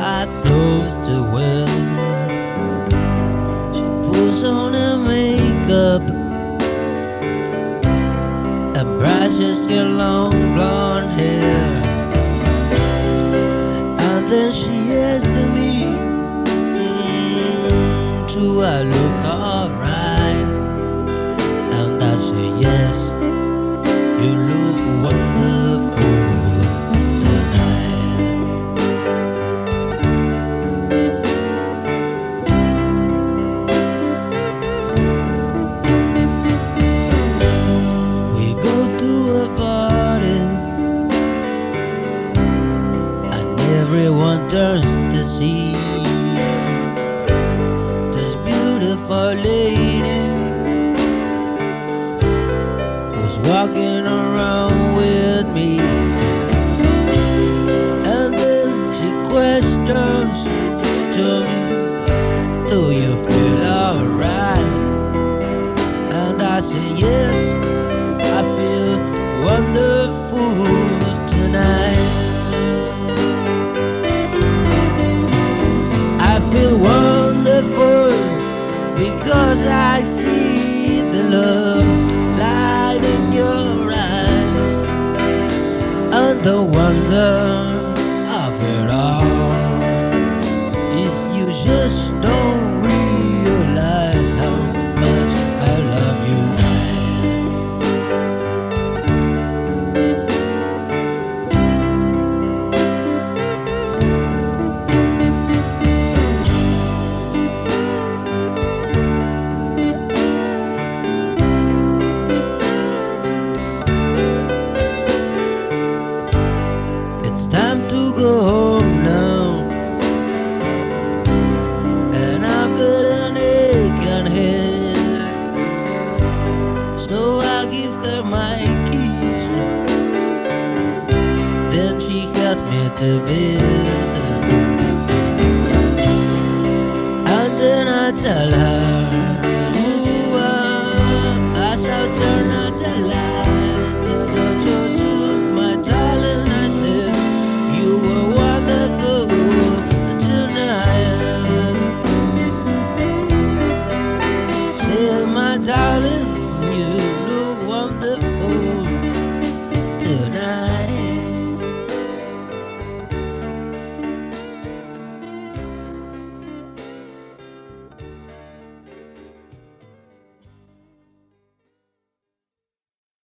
right close to where she puts on her makeup and brushes her long blonde hair. And then she asks me, mm, Do I look alright? And I say, Yes. Everyone turns to see this beautiful lady who's walking around with me. And then she questions to me, because I see the love go home now. And I've got an aching head. So I give her my keys. Then she helps me to bed.